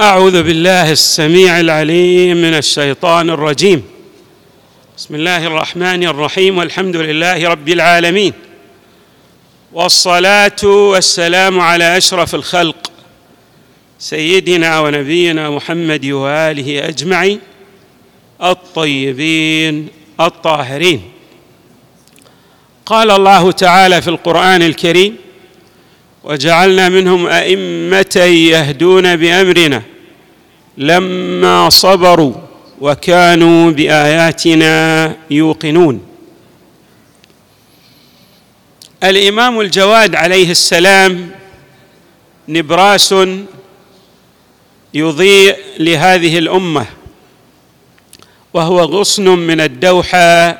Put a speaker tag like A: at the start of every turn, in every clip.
A: أعوذ بالله السميع العليم من الشيطان الرجيم. بسم الله الرحمن الرحيم والحمد لله رب العالمين. والصلاة والسلام على أشرف الخلق سيدنا ونبينا محمد وآله أجمعين الطيبين الطاهرين. قال الله تعالى في القرآن الكريم وجعلنا منهم أئمة يهدون بأمرنا لما صبروا وكانوا بآياتنا يوقنون. الإمام الجواد عليه السلام نبراس يضيء لهذه الأمة وهو غصن من الدوحة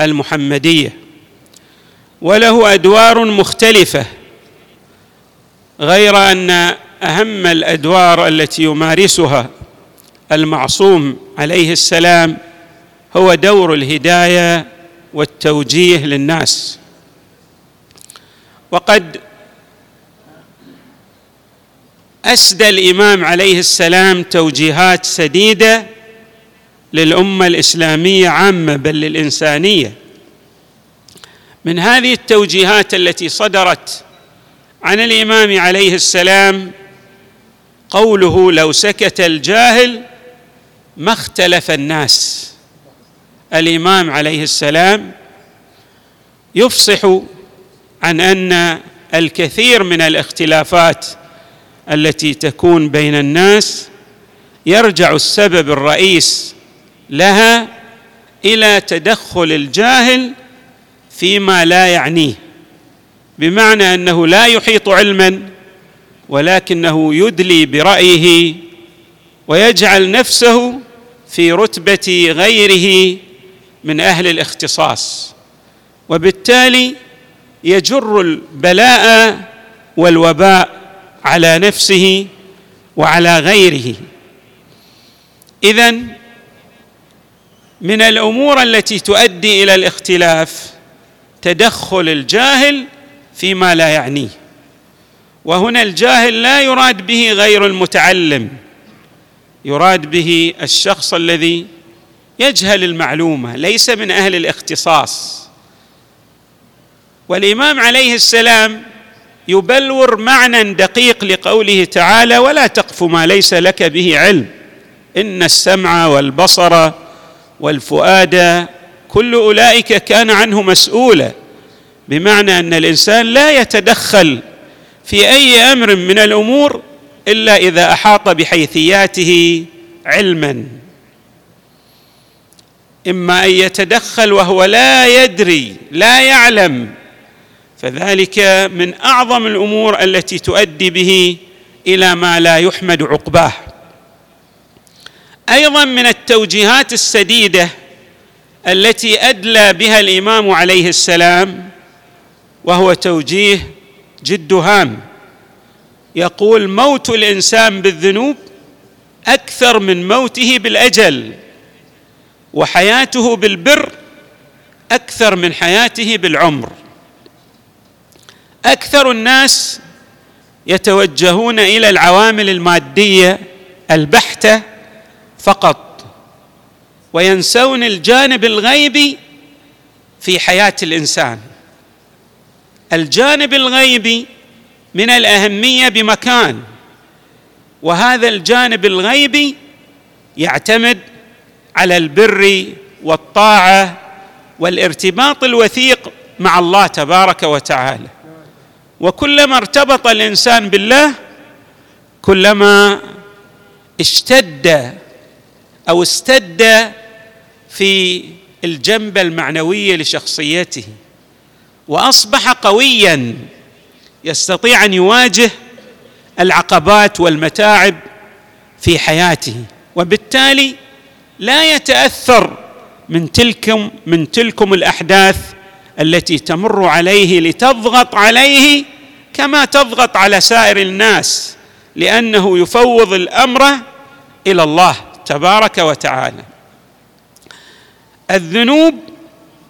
A: المحمدية وله أدوار مختلفة غير أن أهم الأدوار التي يمارسها المعصوم عليه السلام هو دور الهداية والتوجيه للناس. وقد أسدى الإمام عليه السلام توجيهات سديدة للأمة الإسلامية عامة بل للإنسانية. من هذه التوجيهات التي صدرت عن الإمام عليه السلام قوله لو سكت الجاهل ما اختلف الناس. الإمام عليه السلام يفصح عن أن الكثير من الاختلافات التي تكون بين الناس يرجع السبب الرئيس لها إلى تدخل الجاهل فيما لا يعنيه بمعنى أنه لا يحيط علما ولكنه يدلي برأيه ويجعل نفسه في رتبة غيره من أهل الاختصاص. وبالتالي يجر البلاء والوباء على نفسه وعلى غيره. اذا من الأمور التي تؤدي إلى الاختلاف تدخل الجاهل فيما لا يعنيه. وهنا الجاهل لا يراد به غير المتعلم. يراد به الشخص الذي يجهل المعلومة ليس من أهل الاختصاص. والإمام عليه السلام يبلور معنى دقيق لقوله تعالى ولا تقف ما ليس لك به علم إن السمع والبصر والفؤاد كل أولئك كان عنه مسؤولا بمعنى أن الإنسان لا يتدخل في أي أمر من الأمور إلا إذا أحاط بحيثياته علما. إما أن يتدخل وهو لا يدري لا يعلم. فذلك من أعظم الأمور التي تؤدي به إلى ما لا يحمد عقباه. أيضا من التوجيهات السديدة التي أدلى بها الإمام عليه السلام وهو توجيه جد هام. يقول موت الإنسان بالذنوب أكثر من موته بالأجل وحياته بالبر أكثر من حياته بالعمر. أكثر الناس يتوجهون إلى العوامل المادية البحتة فقط وينسون الجانب الغيبي في حياة الإنسان. الجانب الغيبي من الأهمية بمكان وهذا الجانب الغيبي يعتمد على البر والطاعة والارتباط الوثيق مع الله تبارك وتعالى. وكلما ارتبط الإنسان بالله كلما اشتد أو استد في الجنبه المعنويه لشخصيته. وأصبح قويا يستطيع أن يواجه العقبات والمتاعب في حياته وبالتالي لا يتأثر من تلكم من تلكم الأحداث التي تمر عليه لتضغط عليه كما تضغط على سائر الناس لأنه يفوض الأمر إلى الله تبارك وتعالى. الذنوب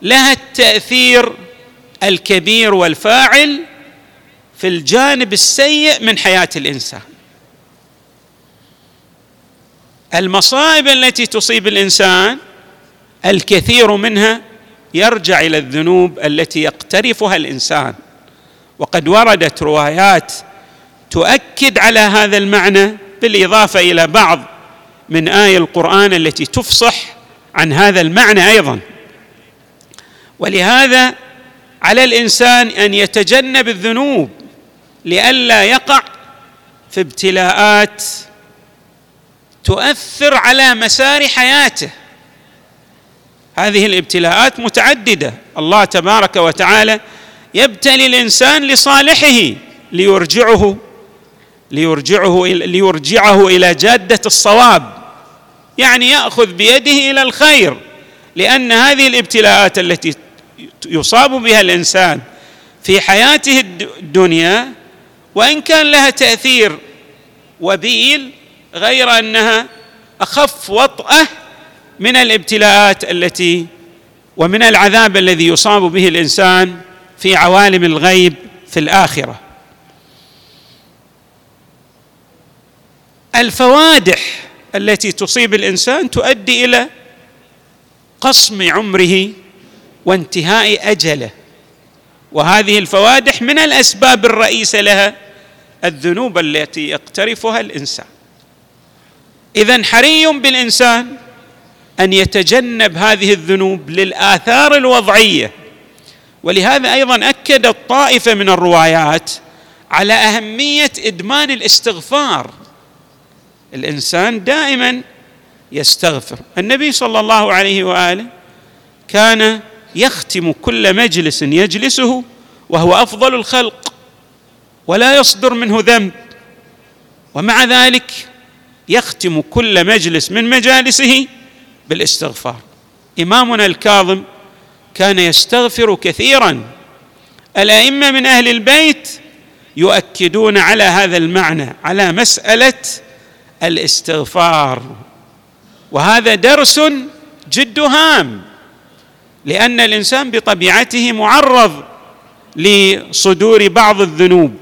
A: لها التأثير الكبير والفاعل في الجانب السيء من حياة الإنسان. المصائب التي تصيب الإنسان الكثير منها يرجع إلى الذنوب التي يقترفها الإنسان. وقد وردت روايات تؤكد على هذا المعنى بالإضافة إلى بعض من اي القرآن التي تفصح عن هذا المعنى أيضا. ولهذا على الإنسان أن يتجنب الذنوب لئلا يقع في ابتلاءات تؤثر على مسار حياته. هذه الابتلاءات متعددة. الله تبارك وتعالى يبتلي الإنسان لصالحه ليرجعه ليرجعه ليرجعه إلى جادة الصواب. يعني يأخذ بيده إلى الخير لأن هذه الابتلاءات التي يصاب بها الإنسان في حياته الدنيا وإن كان لها تأثير وبيل غير أنها أخف وطأة من الابتلاءات التي ومن العذاب الذي يصاب به الإنسان في عوالم الغيب في الآخرة. الفوادح التي تصيب الإنسان تؤدي إلى قصم عمره وانتهاء أجله. وهذه الفوادح من الأسباب الرئيسه لها الذنوب التي يقترفها الإنسان. اذا حري بالإنسان أن يتجنب هذه الذنوب للآثار الوضعية. ولهذا أيضا اكدت طائفه من الروايات على أهمية إدمان الاستغفار. الإنسان دائما يستغفر. النبي صلى الله عليه وآله كان يختم كل مجلس يجلسه وهو أفضل الخلق ولا يصدر منه ذنب. ومع ذلك يختم كل مجلس من مجالسه بالاستغفار. إمامنا الكاظم كان يستغفر كثيرا. الأئمة من أهل البيت يؤكدون على هذا المعنى على مسألة الاستغفار. وهذا درس جد هام. لأن الإنسان بطبيعته معرض لصدور بعض الذنوب.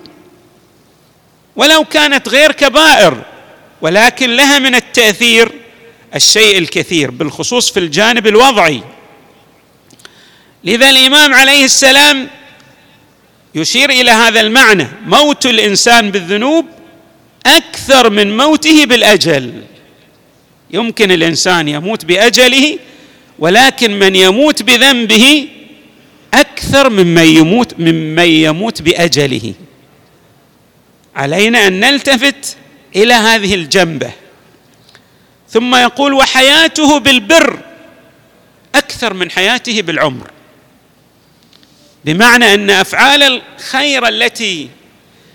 A: ولو كانت غير كبائر ولكن لها من التأثير الشيء الكثير بالخصوص في الجانب الوضعي. لذا الإمام عليه السلام يشير إلى هذا المعنى موت الإنسان بالذنوب أكثر من موته بالأجل. يمكن الإنسان يموت بأجله ولكن من يموت بذنبه أكثر ممن يموت ممن يموت بأجله. علينا أن نلتفت إلى هذه الجنبة. ثم يقول وحياته بالبر أكثر من حياته بالعمر. بمعنى أن أفعال الخير التي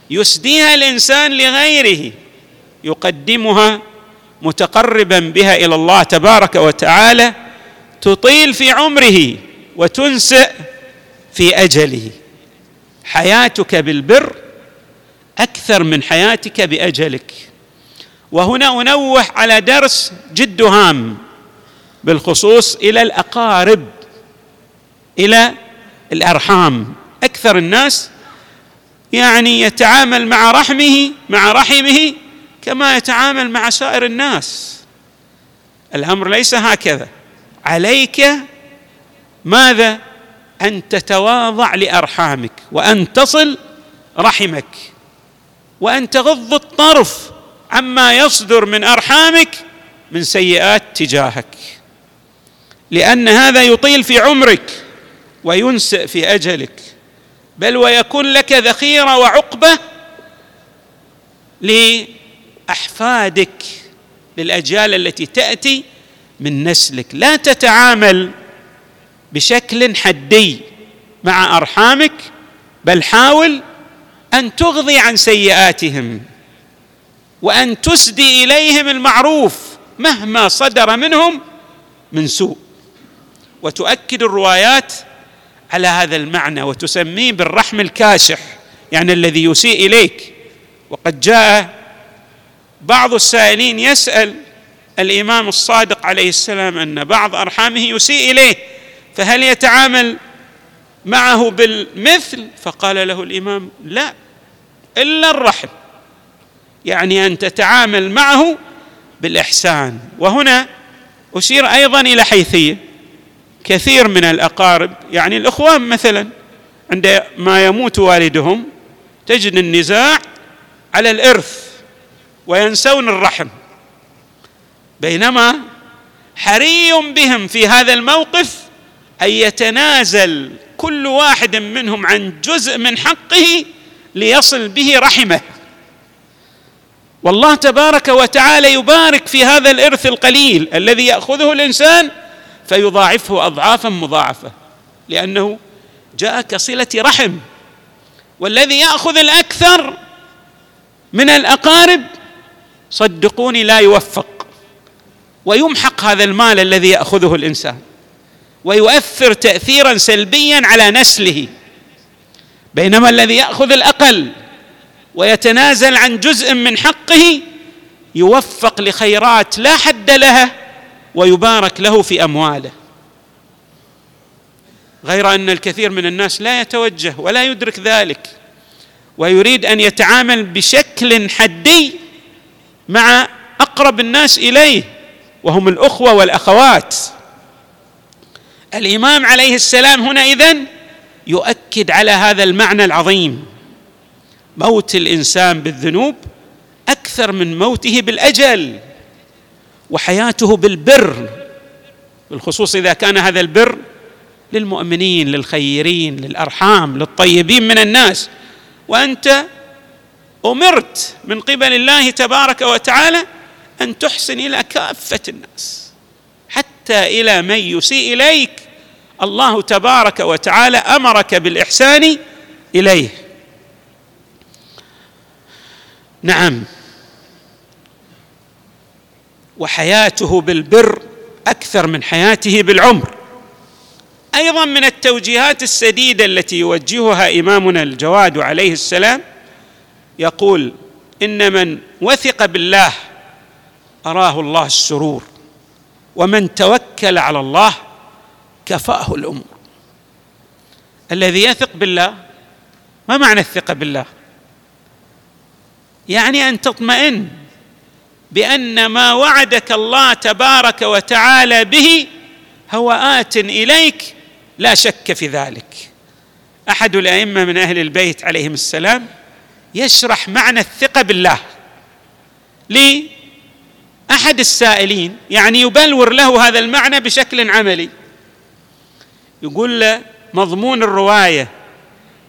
A: يسديها الإنسان لغيره يقدمها متقربا بها إلى الله تبارك وتعالى تطيل في عمره وتنسئ في أجله. حياتك بالبر أكثر من حياتك بأجلك. وهنا أنوه على درس جد هام بالخصوص إلى الأقارب إلى الأرحام. أكثر الناس يعني يتعامل مع رحمه مع رحمه كما يتعامل مع سائر الناس. الأمر ليس هكذا. عليك ماذا؟ أن تتواضع لأرحامك وأن تصل رحمك وأن تغض الطرف عما يصدر من أرحامك من سيئات تجاهك. لأن هذا يطيل في عمرك وينسئ في أجلك بل ويكون لك ذخيرة وعقبة لأحفادك للأجيال التي تأتي من نسلك. لا تتعامل بشكل حدي مع أرحامك بل حاول أن تغضي عن سيئاتهم وأن تسدي إليهم المعروف مهما صدر منهم من سوء. وتؤكد الروايات على هذا المعنى وتسميه بالرحم الكاشح يعني الذي يسيء إليك. وقد جاء بعض السائلين يسأل الإمام الصادق عليه السلام أن بعض أرحامه يسيء إليه فهل يتعامل معه بالمثل؟ فقال له الإمام لا إلا الرحم يعني أن تتعامل معه بالإحسان. وهنا أشير أيضا إلى حيثية كثير من الأقارب يعني الإخوان مثلا عندما يموت والدهم تجد النزاع على الإرث وينسون الرحم. بينما حري بهم في هذا الموقف أن يتنازل كل واحد منهم عن جزء من حقه ليصل به رحمه. والله تبارك وتعالى يبارك في هذا الإرث القليل الذي يأخذه الإنسان فيضاعفه اضعافا مضاعفة لأنه جاء كصلة رحم. والذي يأخذ الأكثر من الأقارب صدقوني لا يوفق. ويمحق هذا المال الذي يأخذه الإنسان. ويؤثر تاثيرا سلبيا على نسله. بينما الذي يأخذ الأقل ويتنازل عن جزء من حقه يوفق لخيرات لا حد لها ويبارك له في أمواله. غير أن الكثير من الناس لا يتوجه ولا يدرك ذلك ويريد أن يتعامل بشكل حدي مع أقرب الناس إليه. وهم الأخوة والأخوات. الإمام عليه السلام هنا إذن يؤكد على هذا المعنى العظيم. موت الإنسان بالذنوب أكثر من موته بالأجل وحياته بالبر بالخصوص إذا كان هذا البر للمؤمنين للخيرين للأرحام للطيبين من الناس. وأنت أمرت من قبل الله تبارك وتعالى أن تحسن إلى كافة الناس. حتى إلى من يسيء إليك الله تبارك وتعالى أمرك بالإحسان إليه. نعم. وحياته بالبر أكثر من حياته بالعمر. أيضا من التوجيهات السديدة التي يوجهها إمامنا الجواد عليه السلام يقول إن من وثق بالله أراه الله السرور ومن توكل على الله كفاه الأمور. الذي يثق بالله ما معنى الثقة بالله؟ يعني أن تطمئن بأن ما وعدك الله تبارك وتعالى به هو آت إليك لا شك في ذلك. أحد الأئمة من أهل البيت عليهم السلام يشرح معنى الثقة بالله. لاحد السائلين يعني يبلور له هذا المعنى بشكل عملي. يقول له مضمون الرواية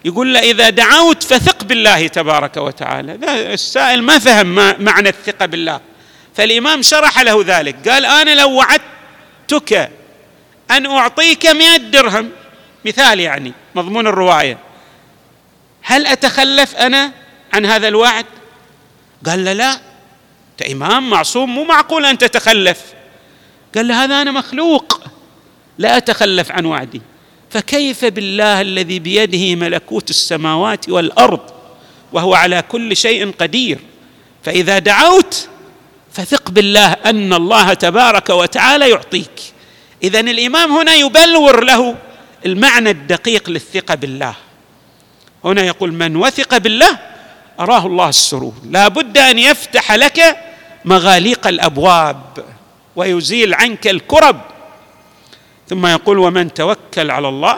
A: يقول له إذا دعوت فثق بالله تبارك وتعالى. السائل ما فهم معنى الثقة بالله. فالإمام شرح له ذلك قال أنا لو وعدتك أن أعطيك مئة درهم مثال يعني مضمون الرواية. هل أتخلف أنا عن هذا الوعد؟ قال له لا أنت إمام معصوم مو معقول أن تتخلف. قال له هذا أنا مخلوق. لا أتخلف عن وعدي. فكيف بالله الذي بيده ملكوت السماوات والأرض وهو على كل شيء قدير؟ فإذا دعوت فثق بالله أن الله تبارك وتعالى يعطيك. اذا الإمام هنا يبلور له المعنى الدقيق للثقة بالله. هنا يقول من وثق بالله أراه الله السرور. لا بد أن يفتح لك مغاليق الأبواب ويزيل عنك الكرب. ثم يقول ومن توكل على الله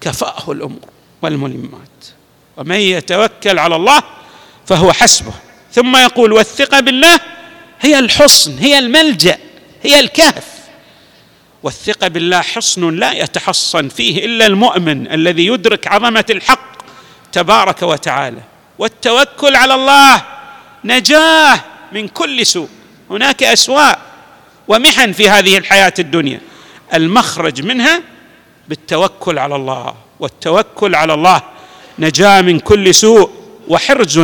A: كفأه الأمور والملمات. ومن يتوكل على الله فهو حسبه. ثم يقول والثقة بالله هي الحصن هي الملجأ هي الكهف. والثقة بالله حصن لا يتحصن فيه إلا المؤمن الذي يدرك عظمة الحق تبارك وتعالى. والتوكل على الله نجاة من كل سوء. هناك أسواء ومحن في هذه الحياة الدنيا. المخرج منها بالتوكل على الله. والتوكل على الله نجاة من كل سوء وحرز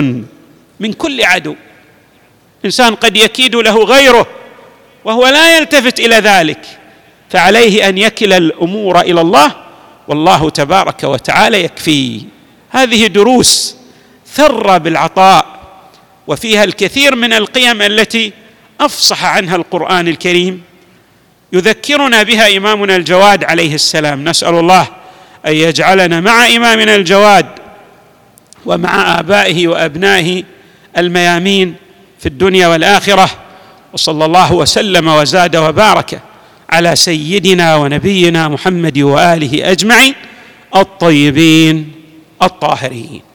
A: من كل عدو. إنسان قد يكيد له غيره وهو لا يلتفت إلى ذلك. فعليه أن يكل الأمور إلى الله والله تبارك وتعالى يكفيه. هذه دروس ثر بالعطاء وفيها الكثير من القيم التي أفصح عنها القرآن الكريم. يذكرنا بها إمامنا الجواد عليه السلام. نسأل الله أن يجعلنا مع إمامنا الجواد ومع آبائه وأبنائه الميامين في الدنيا والآخرة. وصلى الله وسلم وزاد وبارك على سيدنا ونبينا محمد وآله أجمعين الطيبين الطاهرين.